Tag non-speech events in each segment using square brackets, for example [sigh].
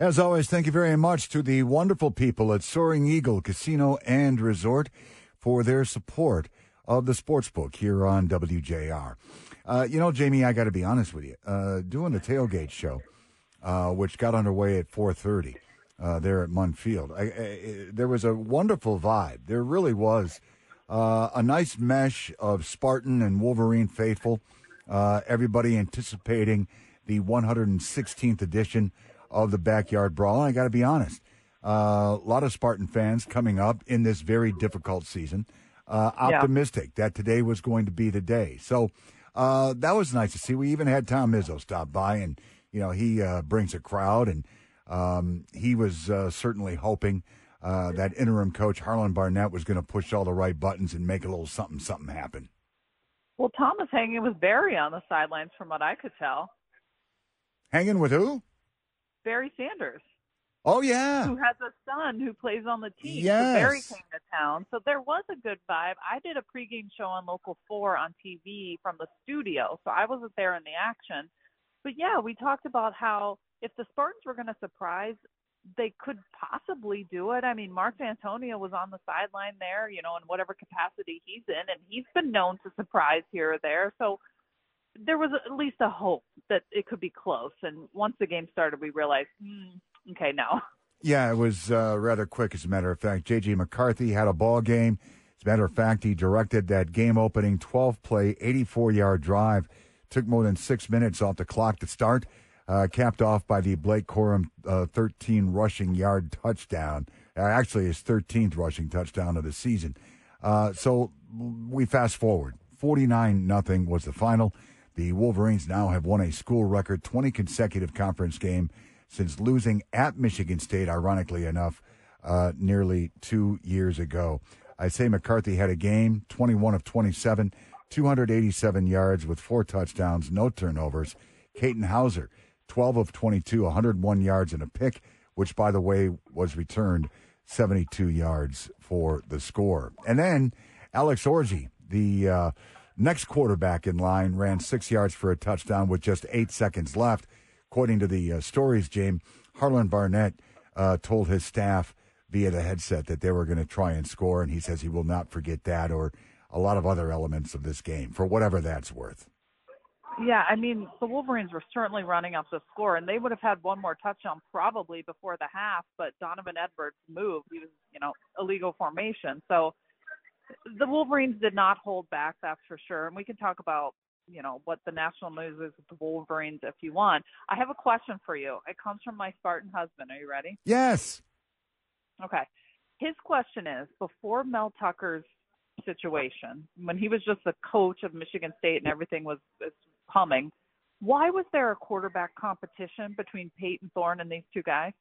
As always, thank you very much to the wonderful people at Soaring Eagle Casino and Resort for their support of the sportsbook here on WJR. Uh, you know, Jamie, I got to be honest with you. Uh, doing the tailgate show, uh, which got underway at 4:30 uh, there at Munn Field, I, I, there was a wonderful vibe. There really was uh, a nice mesh of Spartan and Wolverine faithful. Uh, everybody anticipating the 116th edition of the Backyard Brawl. And I got to be honest, uh, a lot of Spartan fans coming up in this very difficult season, uh, optimistic yeah. that today was going to be the day. So uh, that was nice to see. We even had Tom Izzo stop by, and you know he uh, brings a crowd, and um, he was uh, certainly hoping. Uh, that interim coach Harlon Barnett was going to push all the right buttons and make a little something something happen. Well, Tom was hanging with Barry on the sidelines, from what I could tell. Hanging with who? Barry Sanders. Oh yeah, who has a son who plays on the team. Yes. So Barry came to town, so there was a good vibe. I did a pregame show on Local Four on TV from the studio, so I wasn't there in the action. But yeah, we talked about how if the Spartans were going to surprise, they could possibly do it. I mean, Mark Dantonio was on the sideline there, you know, in whatever capacity he's in, and he's been known to surprise here or there. So there was at least a hope that it could be close. And once the game started, we realized, hmm, okay, no. Yeah, it was uh, rather quick, as a matter of fact. J.J. McCarthy had a ball game. As a matter of fact, he directed that game opening 12 play, 84 yard drive. Took more than six minutes off the clock to start. Uh, capped off by the Blake Corum uh, 13 rushing yard touchdown. Uh, actually, his 13th rushing touchdown of the season. Uh, so we fast forward. 49 nothing was the final. The Wolverines now have won a school record 20 consecutive conference game since losing at Michigan State, ironically enough, uh, nearly two years ago. I say McCarthy had a game, 21 of 27, 287 yards with four touchdowns, no turnovers. Katin Houser, 12 of 22, 101 yards and a pick, which, by the way, was returned 72 yards for the score. And then Alex Orji, the uh, Next quarterback in line ran six yards for a touchdown with just eight seconds left. According to the uh, stories, James, Harlon Barnett uh, told his staff via the headset that they were going to try and score, and he says he will not forget that or a lot of other elements of this game for whatever that's worth. Yeah, I mean, the Wolverines were certainly running up the score, and they would have had one more touchdown probably before the half, but Donovan Edwards moved. He was, you know, illegal formation. So the Wolverines did not hold back, that's for sure. And we can talk about, you know, what the national news is with the Wolverines if you want. I have a question for you. It comes from my Spartan husband. Are you ready? Yes. Okay. His question is before Mel Tucker's situation, when he was just the coach of Michigan State and everything was, was humming, why was there a quarterback competition between Payton Thorne and these two guys?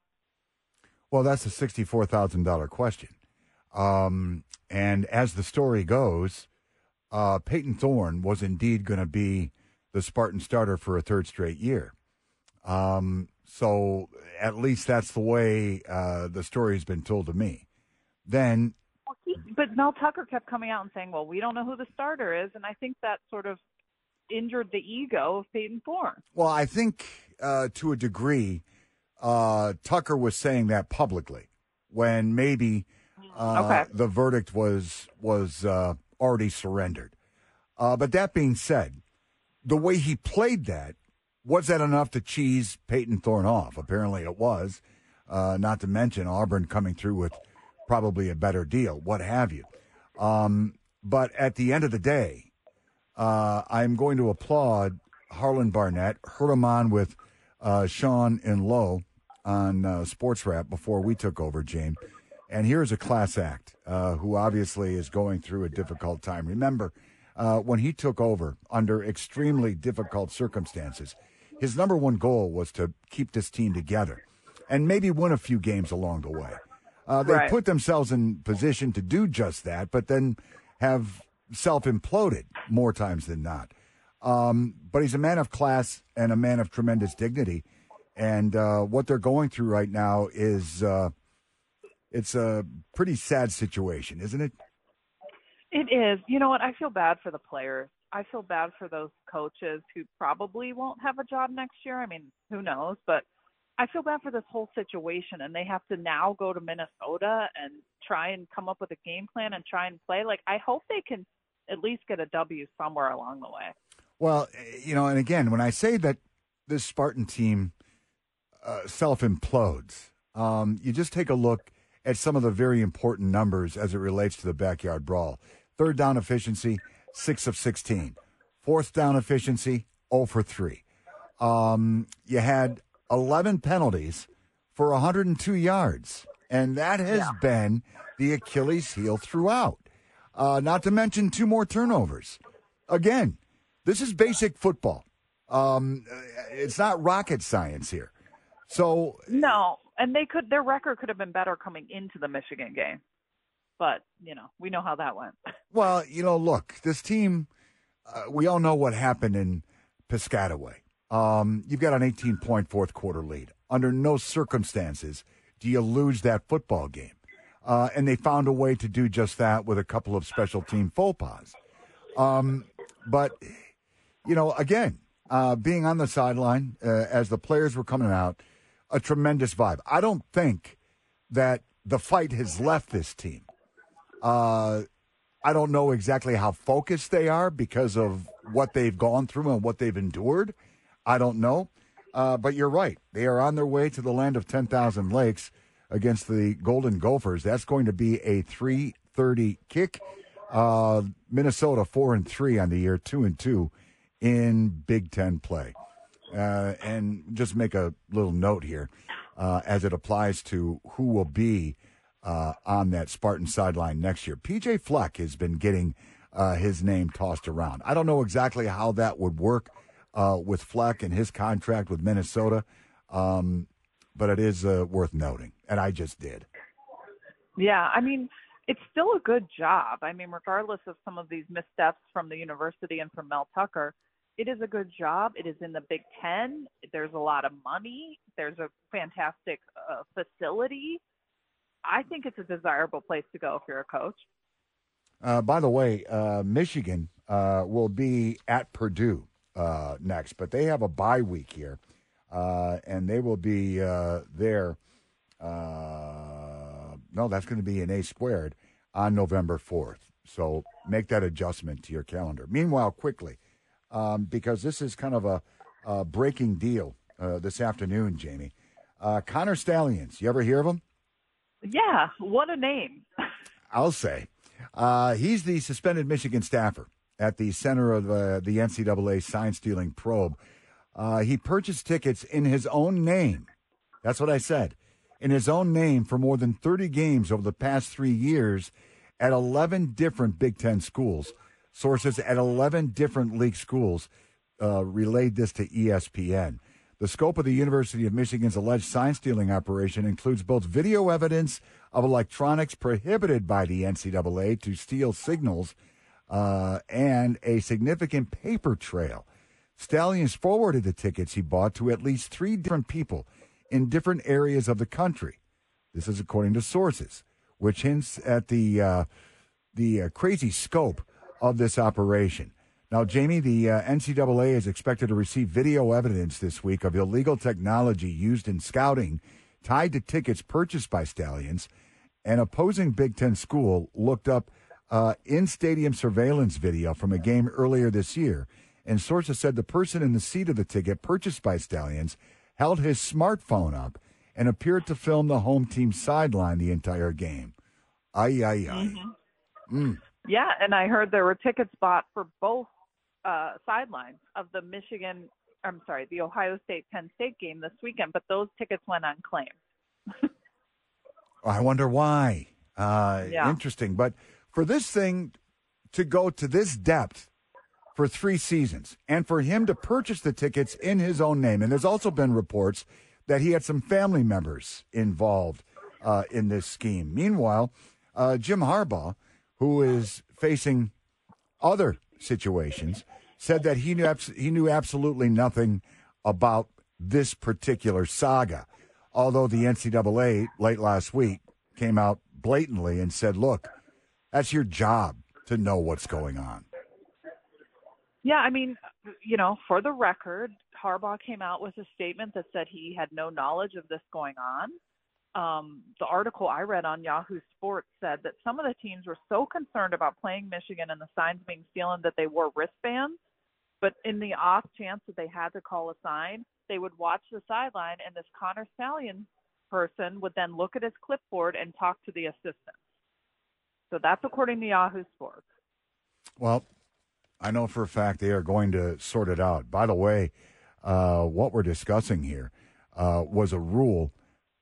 Well, that's a $64,000 question. Um, and as the story goes, uh, Payton Thorne was indeed going to be the Spartan starter for a third straight year. Um, so at least that's the way uh, the story has been told to me. Then, but Mel Tucker kept coming out and saying, "Well, we don't know who the starter is," and I think that sort of injured the ego of Payton Thorne. Well, I think uh, to a degree, uh, Tucker was saying that publicly when maybe uh, okay. The verdict was was uh, already surrendered. Uh, but that being said, the way he played that was that enough to cheese Payton Thorne off? Apparently, it was. Uh, not to mention Auburn coming through with probably a better deal, what have you. Um, but at the end of the day, uh, I'm going to applaud Harlon Barnett, heard him on with uh, Sean and Lowe on uh, Sports Wrap before we took over, James. And here's a class act uh, who obviously is going through a difficult time. Remember, uh, when he took over under extremely difficult circumstances, his number one goal was to keep this team together and maybe win a few games along the way. Uh, they right. put themselves in position to do just that, but then have self imploded more times than not. Um, but he's a man of class and a man of tremendous dignity. And uh, what they're going through right now is uh, it's a pretty sad situation, isn't it? It is. You know what? I feel bad for the players. I feel bad for those coaches who probably won't have a job next year. I mean, who knows? But I feel bad for this whole situation, and they have to now go to Minnesota and try and come up with a game plan and try and play. Like, I hope they can at least get a W somewhere along the way. Well, you know, and again, when I say that this Spartan team uh, self implodes, um, you just take a look at some of the very important numbers as it relates to the backyard brawl. Third down efficiency, six of 16. Fourth down efficiency, 0 for 3. Um, you had 11 penalties for 102 yards. And that has yeah. been the Achilles heel throughout. Uh, not to mention two more turnovers. Again, this is basic football. Um, it's not rocket science here. So no, and they could their record could have been better coming into the Michigan game, but you know we know how that went. [laughs] Well, you know, look, this team. Uh, we all know what happened in Piscataway. Um, you've got an 18 point fourth quarter lead. Under no circumstances do you lose that football game. Uh, and they found a way to do just that with a couple of special team faux pas. Um, but, you know, again, uh, being on the sideline uh, as the players were coming out, a tremendous vibe. I don't think that the fight has left this team. Uh, I don't know exactly how focused they are because of what they've gone through and what they've endured. I don't know. Uh, but you're right. They are on their way to the land of 10,000 lakes against the Golden Gophers. That's going to be a 3:30 kick. Uh, Minnesota four and three on the year, two and two in Big Ten play. Uh, and just make a little note here uh, as it applies to who will be uh, on that Spartan sideline next year. PJ Fleck has been getting uh, his name tossed around. I don't know exactly how that would work uh, with Fleck and his contract with Minnesota, um, but it is uh, worth noting, and I just did. Yeah, I mean, it's still a good job. I mean, regardless of some of these missteps from the university and from Mel Tucker, it is a good job. It is in the Big Ten. There's a lot of money. There's a fantastic uh, facility. I think it's a desirable place to go if you're a coach. Uh, by the way, uh, Michigan uh, will be at Purdue uh, next, but they have a bye week here, uh, and they will be there. No, that's going to be in A squared on November fourth. So make that adjustment to your calendar. Meanwhile, quickly, um, because this is kind of a, a breaking deal uh, this afternoon, Jamie. Uh, Connor Stalions, you ever hear of him? Yeah, what a name. [laughs] I'll say. he's the suspended Michigan staffer at the center of uh, the NCAA sign stealing probe. Uh, he purchased tickets in his own name. That's what I said. In his own name for more than 30 games over the past three years at 11 different Big Ten schools. Sources at 11 different league schools uh, relayed this to ESPN. The scope of the University of Michigan's alleged sign stealing operation includes both video evidence of electronics prohibited by the NCAA to steal signals uh, and a significant paper trail. Stalions forwarded the tickets he bought to at least three different people in different areas of the country. This is according to sources, which hints at the uh, the uh, crazy scope of this operation. Now, Jamie, the uh, NCAA is expected to receive video evidence this week of illegal technology used in scouting tied to tickets purchased by Stalions. An opposing Big Ten school looked up uh, in stadium surveillance video from a game earlier this year. And sources said the person in the seat of the ticket purchased by Stalions held his smartphone up and appeared to film the home team sideline the entire game. Ay, ay, ay. Mm-hmm. Mm. Yeah, and I heard there were tickets bought for both uh, sidelines of the Michigan, I'm sorry, the Ohio State Penn State game this weekend, but those tickets went unclaimed. [laughs] I wonder why. Uh, yeah. Interesting. But for this thing to go to this depth for three seasons and for him to purchase the tickets in his own name. And there's also been reports that he had some family members involved uh, in this scheme. Meanwhile, uh, Jim Harbaugh, who is facing other situations, said that he knew he knew absolutely nothing about this particular saga. Although the NCAA late last week came out blatantly and said, "Look, that's your job to know what's going on. Yeah, I mean, you know, for the record, Harbaugh came out with a statement that said he had no knowledge of this going on. Um, the article I read on Yahoo Sports said that some of the teams were so concerned about playing Michigan and the signs being stolen that they wore wristbands. But in the off chance that they had to call a sign, they would watch the sideline, and this Connor Stallion person would then look at his clipboard and talk to the assistant. So that's according to Yahoo Sports. Well, I know for a fact they are going to sort it out. By the way, uh, what we're discussing here uh, was a rule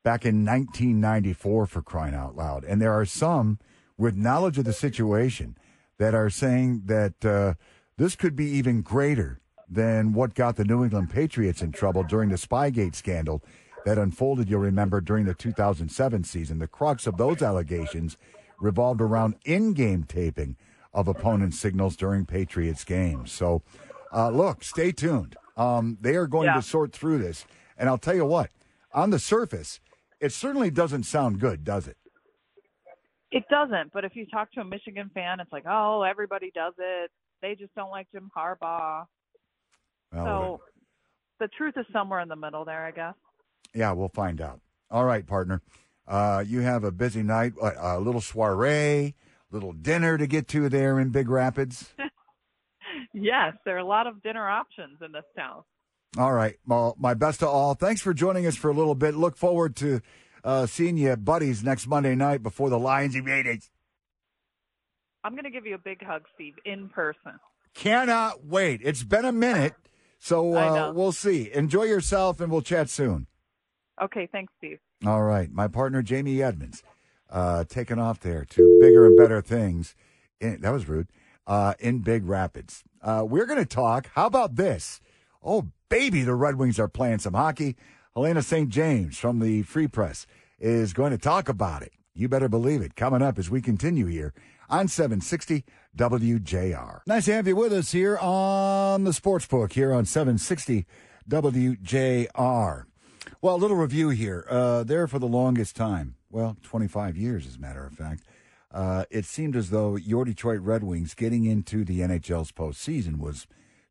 back in 1994 for crying out loud. And there are some with knowledge of the situation that are saying that uh, this could be even greater than what got the New England Patriots in trouble during the Spygate scandal that unfolded, you'll remember, during the 2007 season. The crux of those allegations revolved around in game taping of opponent signals during Patriots games. So, uh, look, stay tuned. Um, they are going Yeah. to sort through this. And I'll tell you what, on the surface, it certainly doesn't sound good, does it? It doesn't, but if you talk to a Michigan fan, it's like, oh, everybody does it. They just don't like Jim Harbaugh. Well, So the truth is somewhere in the middle there, I guess. Yeah, we'll find out. All right, partner. Uh, you have a busy night, what, a little soiree, little dinner to get to there in Big Rapids. [laughs] Yes, there are a lot of dinner options in this town. All right. Well, my best to all. Thanks for joining us for a little bit. Look forward to uh, seeing you at Buddies next Monday night before the Lions it. I'm going to give you a big hug, Steve, in person. Cannot wait. It's been a minute, so [laughs] uh, we'll see. Enjoy yourself, and we'll chat soon. Okay, thanks, Steve. All right. My partner, Jamie Edmonds, uh, taking off there to bigger and better things. In, that was rude. Uh, in Big Rapids. Uh, we're going to talk. How about this? Oh, baby, the Red Wings are playing some hockey. Helena St. James from the Free Press is going to talk about it. You better believe it. Coming up as we continue here on 760 WJR. Nice to have you with us here on the Sportsbook here on 760 WJR. Well, a little review here. Uh, there for the longest time, well, 25 years, as a matter of fact, uh, it seemed as though your Detroit Red Wings getting into the NHL's postseason was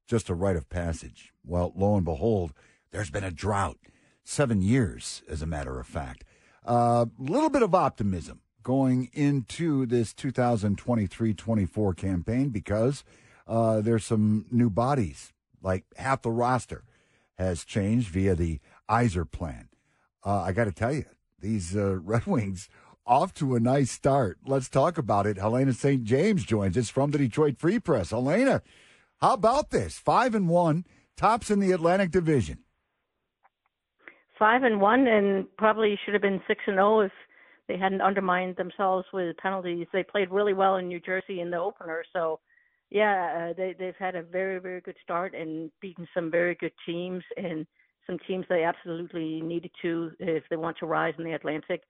just a rite of passage. Well, lo and behold, there's been a drought. Seven years, as a matter of fact. A uh, little bit of optimism going into this 2023 24 campaign because uh, there's some new bodies, like half the roster has changed via the Yzerplan. Uh, I got to tell you, these uh, [laughs] Red Wings off to a nice start. Let's talk about it. Helena St. James joins us from the Detroit Free Press. Helena, how about this? Five and one, tops in the Atlantic Division. five and one, and probably should have been six and zero if they hadn't undermined themselves with penalties. They played really well in New Jersey in the opener, so yeah, uh, they they've had a very very good start and beaten some very good teams and some teams they absolutely needed to if they want to rise in the Atlantic,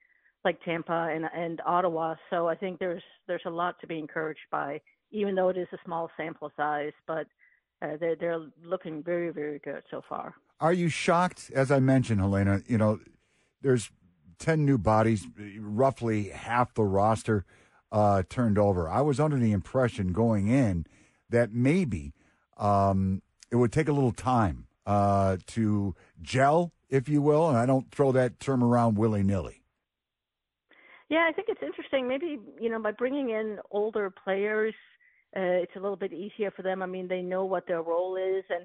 like Tampa and and Ottawa. So I think there's there's a lot to be encouraged by, even though it is a small sample size, but. Uh, they're they're looking very very good so far. Are you shocked? As I mentioned, Helena, you know, there's 10 new bodies, roughly half the roster uh, turned over. I was under the impression going in that maybe um, it would take a little time uh, to gel, if you will, and I don't throw that term around willy nilly. Yeah, I think it's interesting. Maybe you know by bringing in older players, uh, it's a little bit easier for them. I mean, they know what their role is, and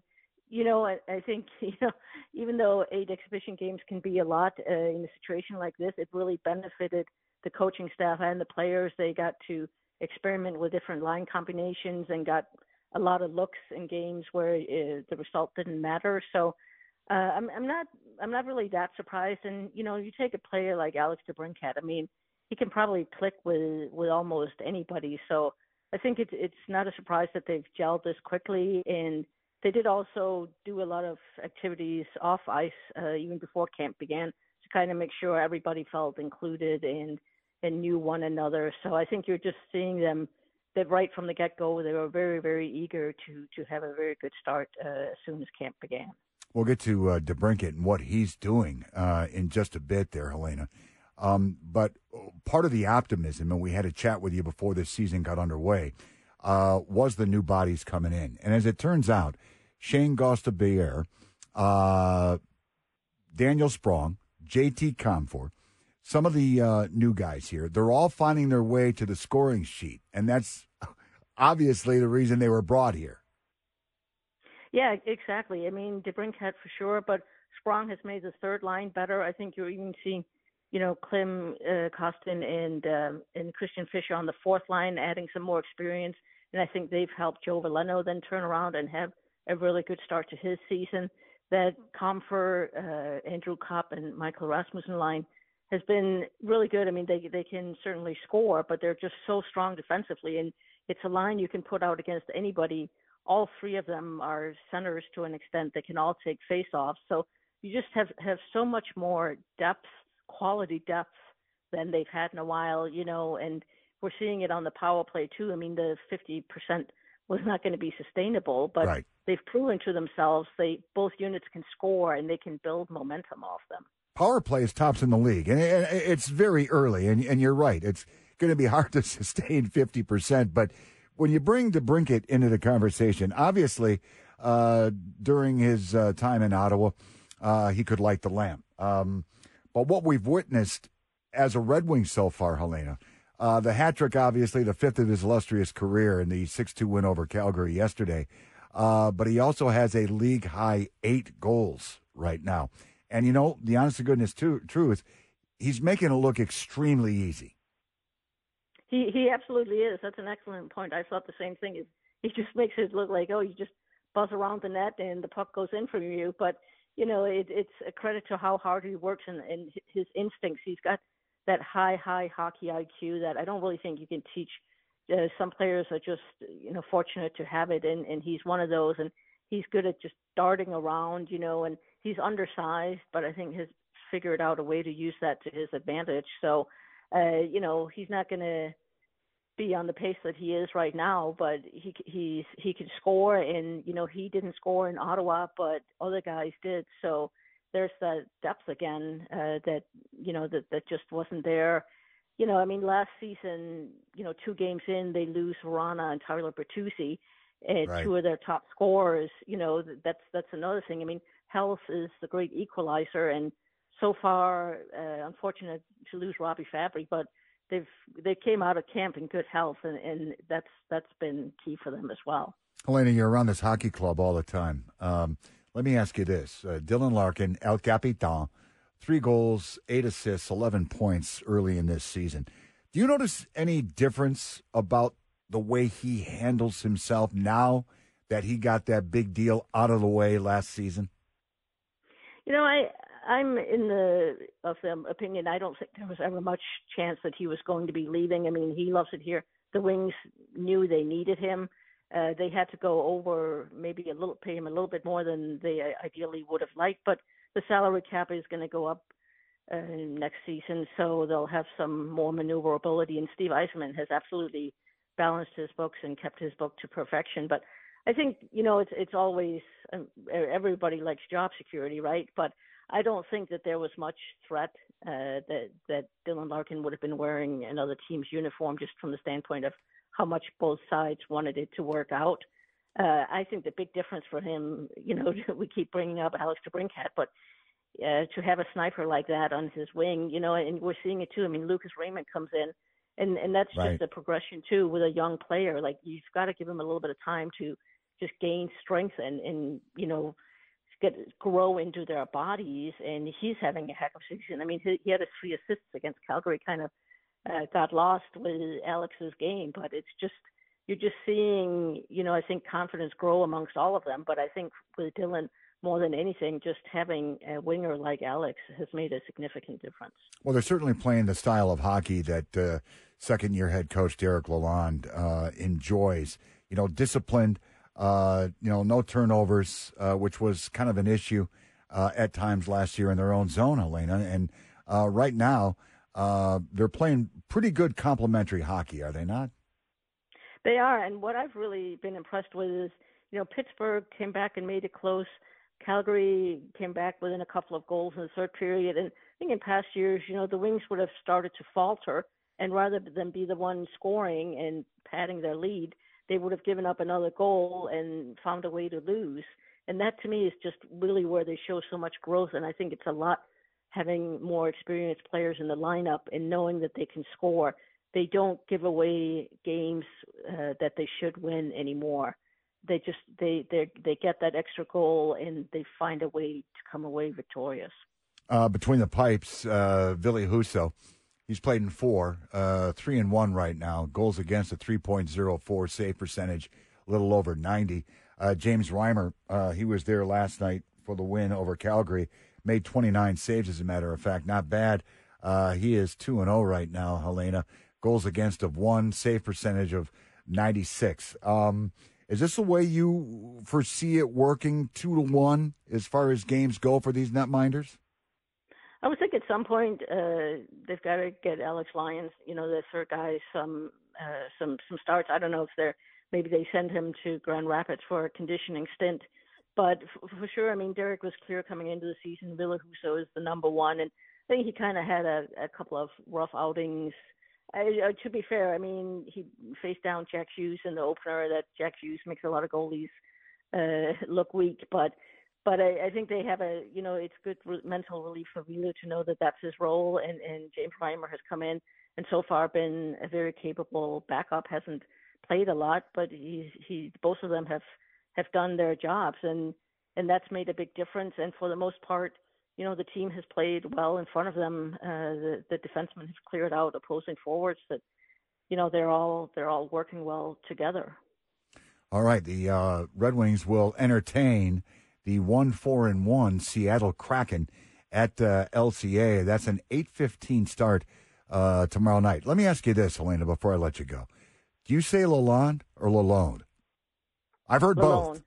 you know, I, I think [laughs] you know, even though eight exhibition games can be a lot uh, in a situation like this, it really benefited the coaching staff and the players. They got to experiment with different line combinations and got a lot of looks in games where uh, the result didn't matter. So. Uh, I'm, I'm not. I'm not really that surprised. And you know, you take a player like Alex DeBrincat. I mean, he can probably click with with almost anybody. So I think it's it's not a surprise that they've gelled this quickly, and they did also do a lot of activities off ice uh, even before camp began to kind of make sure everybody felt included and and knew one another. So I think you're just seeing them that right from the get go they were very very eager to to have a very good start uh, as soon as camp began. We'll get to uh, DeBrincat and what he's doing uh, in just a bit there, Helena. Um, but part of the optimism, and we had a chat with you before this season got underway, uh, was the new bodies coming in. And as it turns out, Shayne Gostisbehere uh, Daniel Sprong, JT Compher, some of the uh, new guys here, they're all finding their way to the scoring sheet. And that's [laughs] obviously the reason they were brought here. Yeah, exactly. I mean, DeBrincat for sure, but Sprong has made the third line better. I think you're even seeing, you know, Klim uh, Kostin and um, and Christian Fischer on the fourth line, adding some more experience. And I think they've helped Joe Veleno then turn around and have a really good start to his season. That Compher, uh, Andrew Copp, and Michael Rasmussen line has been really good. I mean, they they can certainly score, but they're just so strong defensively, and it's a line you can put out against anybody. All three of them are centers to an extent. They can all take faceoffs. So you just have have so much more depth, quality depth than they've had in a while, you know, and we're seeing it on the power play too. I mean, the 50% was not going to be sustainable, but right. they've proven to themselves they both units can score and they can build momentum off them. Power play is tops in the league, and it's very early. And, and you're right; it's going to be [laughs] hard to sustain 50%. But when you bring DeBrincat into the conversation, obviously, uh, during his uh, time in Ottawa, uh, he could light the lamp. Um, but what we've witnessed as a Red Wing so far, Helena, uh, the hat trick, obviously, the fifth of his illustrious career in the 6 2 win over Calgary yesterday. Uh, but he also has a league high eight goals right now. And, you know, the honest to goodness too, truth, he's making it look extremely easy. He he absolutely is. That's an excellent point. I thought the same thing. He just makes it look like, oh, you just buzz around the net and the puck goes in from you. But you know, it, it's a credit to how hard he works and, and his instincts. He's got that high, high hockey IQ that I don't really think you can teach. Uh, some players are just, you know, fortunate to have it, and, and he's one of those. And he's good at just darting around, you know, and he's undersized, but I think has figured out a way to use that to his advantage. So, uh, you know, he's not going to be on the pace that he is right now, but he he's he can score, and you know he didn't score in Ottawa, but other guys did. So there's that depth again uh, that you know that that just wasn't there. You know, I mean, last season, you know, two games in, they lose Vrana and Tyler Bertuzzi, and right. two of their top scorers. You know, that's that's another thing. I mean, health is the great equalizer, and so far, uh, unfortunate to lose Robbie Fabbri, but they've they came out of camp in good health, and, and that's that's been key for them as well. Helena, you're around this hockey club all the time. Um, let me ask you this: uh, Dylan Larkin, El Capitan, three goals, eight assists, eleven points early in this season. Do you notice any difference about the way he handles himself now that he got that big deal out of the way last season? You know, I I'm in the of the opinion I don't think there was ever much chance that he was going to be leaving. I mean, he loves it here. The Wings knew they needed him. Uh, they had to go over maybe a little, pay him a little bit more than they ideally would have liked, but the salary cap is going to go up uh, next season, so they'll have some more maneuverability. And Steve Yzerman has absolutely balanced his books and kept his book to perfection. But I think you know it's it's always um, everybody likes job security, right? But I don't think that there was much threat uh, that that Dylan Larkin would have been wearing another team's uniform, just from the standpoint of how much both sides wanted it to work out. Uh, I think the big difference for him, you know, [laughs] we keep bringing up Alex DeBrincat, but uh, to have a sniper like that on his wing, you know, and we're seeing it too. I mean, Lucas Raymond comes in, and and that's right. just a progression too with a young player. Like you've got to give him a little bit of time to just gain strength and and you know get grow into their bodies. And he's having a heck of a season. I mean, he, he had a three assists against Calgary. Kind of uh, got lost with Alex's game, but it's just you're just seeing, you know, I think confidence grow amongst all of them. But I think with Dylan, more than anything, just having a winger like Alex has made a significant difference. Well, they're certainly playing the style of hockey that uh, second year head coach Derek Lalonde uh, enjoys. You know, disciplined, uh, you know, no turnovers, uh, which was kind of an issue uh, at times last year in their own zone, Helena. And uh, right now, uh, they're playing pretty good complementary hockey, are they not? They are. And what I've really been impressed with is, you know, Pittsburgh came back and made it close. Calgary came back within a couple of goals in the third period. And I think in past years, you know, the Wings would have started to falter. And rather than be the one scoring and padding their lead, they would have given up another goal and found a way to lose. and that to me is just really where they show so much growth. And I think it's a lot having more experienced players in the lineup and knowing that they can score. They don't give away games uh, that they should win anymore. They just they they they get that extra goal and they find a way to come away victorious. Uh, between the pipes, uh, Ville Husso, he's played in four, uh, three and one right now. Goals against a 3.04 save percentage, a little over 90. Uh, James Reimer, uh, he was there last night for the win over Calgary made 29 saves, as a matter of fact. Not bad. Uh, he is 2 and 0 right now, Helena. Goals against of one, save percentage of 96. Um, is this the way you foresee it working two to one as far as games go for these netminders? I would think at some point uh, they've got to get Alex Lyons, you know, the third guy, some uh, some some starts. I don't know if they're maybe they send him to Grand Rapids for a conditioning stint but for sure, I mean, Derek was clear coming into the season. Ville Husso is the number one, and I think he kind of had a, a couple of rough outings. I, uh, to be fair, I mean, he faced down Jack Hughes in the opener. That Jack Hughes makes a lot of goalies uh, look weak, but but I, I think they have a you know it's good re- mental relief for Ville to know that that's his role, and and James Reimer has come in and so far been a very capable backup. Hasn't played a lot, but he's he both of them have have done their jobs and and that's made a big difference. And for the most part you know the team has played well in front of them. Uh, the the defensemen have cleared out opposing forwards that you know they're all they're all working well together. All right. The uh, red wings will entertain the 1 4 and 1 seattle kraken at uh, lca that's an 8.15 start uh, tomorrow night let me ask you this helena before i let you go do you say lalonde or lalonde I've heard Lalone. both.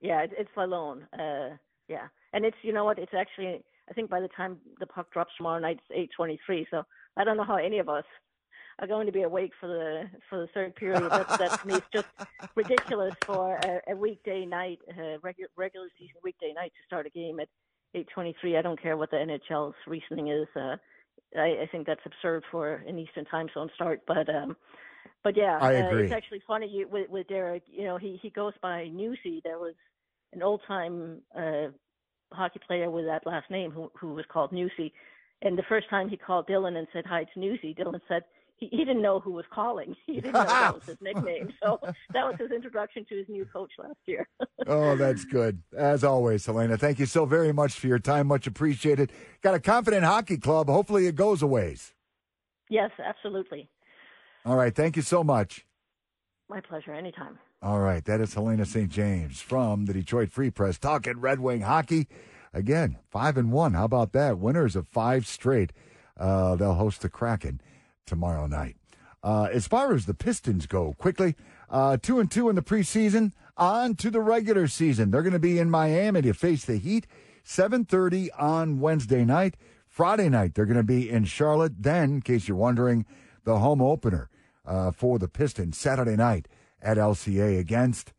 Yeah, it's Lalonde. Uh, yeah, and it's you know what? It's actually I think by the time the puck drops tomorrow night, it's eight twenty-three. So I don't know how any of us are going to be awake for the for the third period. That, that to me is just ridiculous for a, a weekday night, a regular regular season weekday night to start a game at eight twenty-three. I don't care what the NHL's reasoning is. Uh, I, I think that's absurd for an Eastern time zone start, but um, but yeah, I agree. Uh, it's actually funny you, with with Derek. You know, he he goes by Newsy. There was an old time uh, hockey player with that last name who who was called Newsy. And the first time he called Dylan and said hi, it's Newsy. Dylan said he, he didn't know who was calling. [laughs] He didn't know that was his [laughs] nickname. So that was his introduction to his new coach last year. [laughs] oh, that's good. As always, Helena, thank you so very much for your time. Much appreciated. Got a confident hockey club. Hopefully it goes a ways. Yes, absolutely. All right. Thank you so much. My pleasure. Anytime. All right. That is Helena St. James from the Detroit Free Press talking Red Wing hockey. Again, five and one. How about that? Winners of five straight. Uh, they'll host the Kraken tomorrow night. Uh, as far as the Pistons go, quickly, uh, two and two in the preseason. On to the regular season. They're going to be in Miami to face the Heat. 7:30 on Wednesday night. Friday night they're going to be in Charlotte. Then, in case you're wondering, the home opener uh, for the Pistons Saturday night at LCA against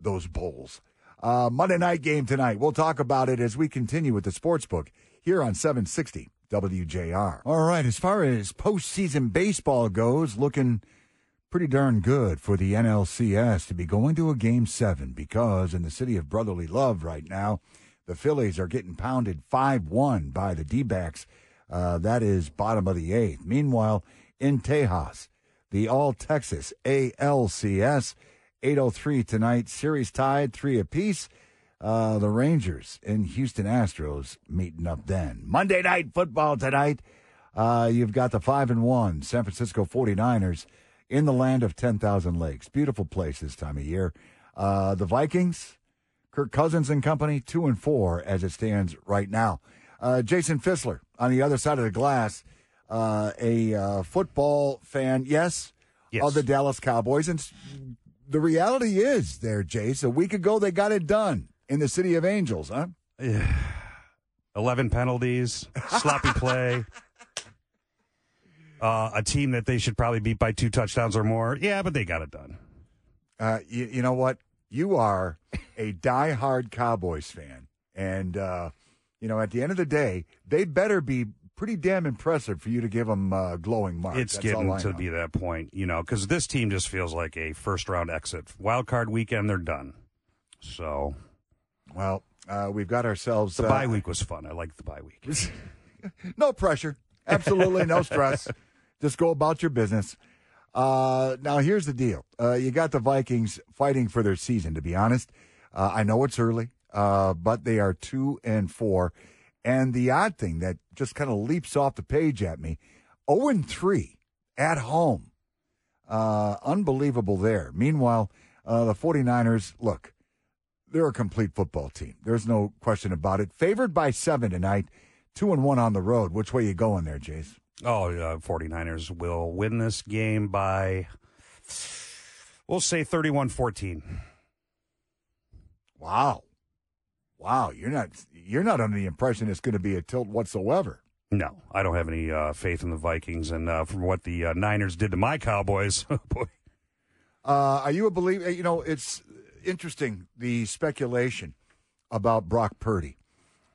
those Bulls. Uh, Monday night game tonight. We'll talk about it as we continue with the sports book here on 760 WJR. All right, as far as postseason baseball goes, looking pretty darn good for the NLCS to be going to a game seven because in the city of brotherly love right now, the Phillies are getting pounded 5 1 by the D backs. Uh, that is bottom of the eighth. Meanwhile, in Tejas. The All Texas ALCS, 803 tonight. Series tied, three apiece. Uh, the Rangers and Houston Astros meeting up then. Monday night football tonight. Uh, you've got the 5 and 1 San Francisco 49ers in the land of 10,000 lakes. Beautiful place this time of year. Uh, the Vikings, Kirk Cousins and company, 2 and 4 as it stands right now. Uh, Jason Fisler on the other side of the glass uh, a uh, football fan, yes, yes, of the Dallas Cowboys. And the reality is, there, Jace, a week ago they got it done in the City of Angels, huh? Yeah. 11 penalties, sloppy play. [laughs] Uh, a team that they should probably beat by two touchdowns or more. Yeah, but they got it done. Uh, you, you, know what? You are a die-hard Cowboys fan. And, uh, you know, at the end of the day, they better be pretty damn impressive for you to give them uh, glowing marks. It's That's getting to be that point, you know, because this team just feels like a first round exit. Wild card weekend, they're done. So Well, uh, we've got ourselves The uh, bye week was fun. I liked the bye week. [laughs] no pressure. Absolutely no [laughs] stress. Just go about your business. Uh, now, here's the deal. Uh, you got the Vikings fighting for their season, to be honest. Uh, I know it's early, uh, but they are two and four. And the odd thing that just kind of leaps off the page at me 0 and 3 at home. Uh, unbelievable there. Meanwhile, uh, the 49ers, look, they're a complete football team. There's no question about it. Favored by seven tonight, two and one on the road. Which way you going there, Jace? Oh, uh, 49ers will win this game by, we'll say 31 14. Wow, wow. You're not you're not under the impression it's going to be a tilt whatsoever. No, I don't have any uh, faith in the Vikings. And uh, from what the uh, Niners did to my Cowboys, [laughs] oh, boy. Uh, are you a believer? You know, it's interesting the speculation about Brock Purdy,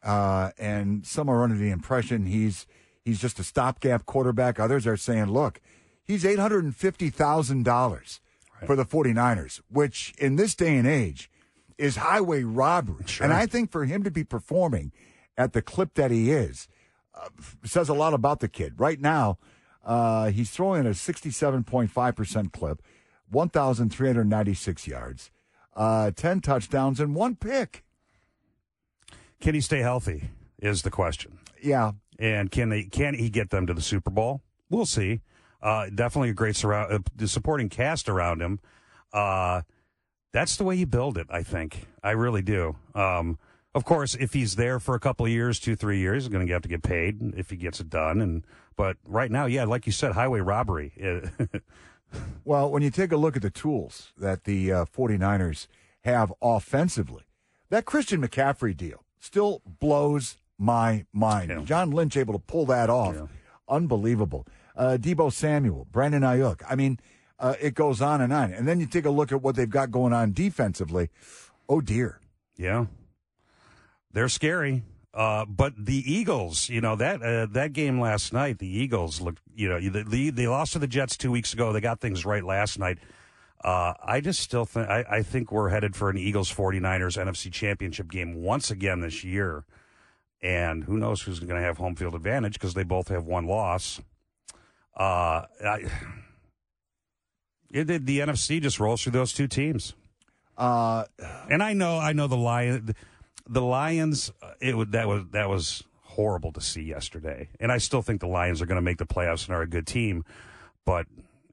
uh, and some are under the impression he's he's just a stopgap quarterback. Others are saying, look, he's eight hundred and fifty thousand dollars for the 49ers, which in this day and age is highway robbery. Sure. And I think for him to be performing at the clip that he is uh, says a lot about the kid. Right now, uh, he's throwing a 67.5% clip, 1,396 yards, uh, 10 touchdowns, and one pick. Can he stay healthy? Is the question. Yeah. And can they? Can he get them to the Super Bowl? We'll see. Uh, definitely a great surround, uh, the supporting cast around him. Uh, that's the way you build it. I think. I really do. Um, of course, if he's there for a couple of years, two, three years, he's going to have to get paid if he gets it done. And but right now, yeah, like you said, highway robbery. [laughs] Well, when you take a look at the tools that the uh, 49ers have offensively, that Christian McCaffrey deal still blows my mind. Yeah. John Lynch able to pull that off. Yeah. Unbelievable. Uh, Deebo Samuel, Brandon Aiyuk. I mean, uh, it goes on and on. And then you take a look at what they've got going on defensively. Oh, dear. Yeah, they're scary. Uh, but the Eagles, you know that uh, that game last night, the Eagles looked, you know, they, they lost to the Jets two weeks ago. They got things right last night. Uh, I just still think I, I think we're headed for an Eagles 49ers NFC Championship game once again this year, and who knows who's going to have home field advantage because they both have one loss. Uh, I, it, the, the NFC just rolls through those two teams. Uh, And I know, I know the Lion, the Lions. uh, It would that was that was horrible to see yesterday, and I still think the Lions are going to make the playoffs and are a good team, but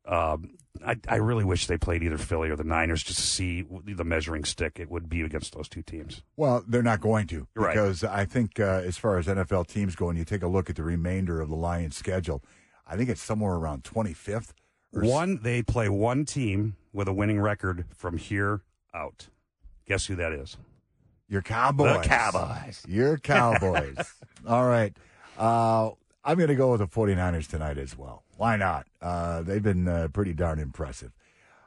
um, I, I really wish they played either Philly or the Niners just to see the measuring stick it would be against those two teams. Well, they're not going to Right. because I think uh, as far as NFL teams go, and you take a look at the remainder of the Lions' schedule, I think it's somewhere around 25th. One, they play one team with a winning record from here out. Guess who that is? Your Cowboys. The Cowboys. Your [laughs] Cowboys. All right. Uh, I'm going to go with the 49ers tonight as well. Why not? Uh, they've been uh, pretty darn impressive.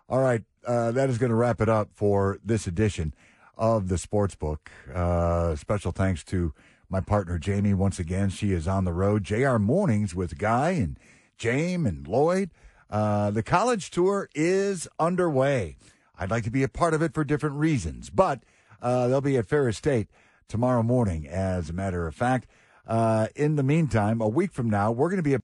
All right. Uh, that is going to wrap it up for this edition of the Sports Book. Uh, special thanks to my partner, Jamie. Once again, she is on the road. JR Mornings with Guy and James and Lloyd. Uh, the college tour is underway. I'd like to be a part of it for different reasons, but uh, they'll be at Ferris State tomorrow morning, as a matter of fact. Uh, in the meantime, a week from now, we're going to be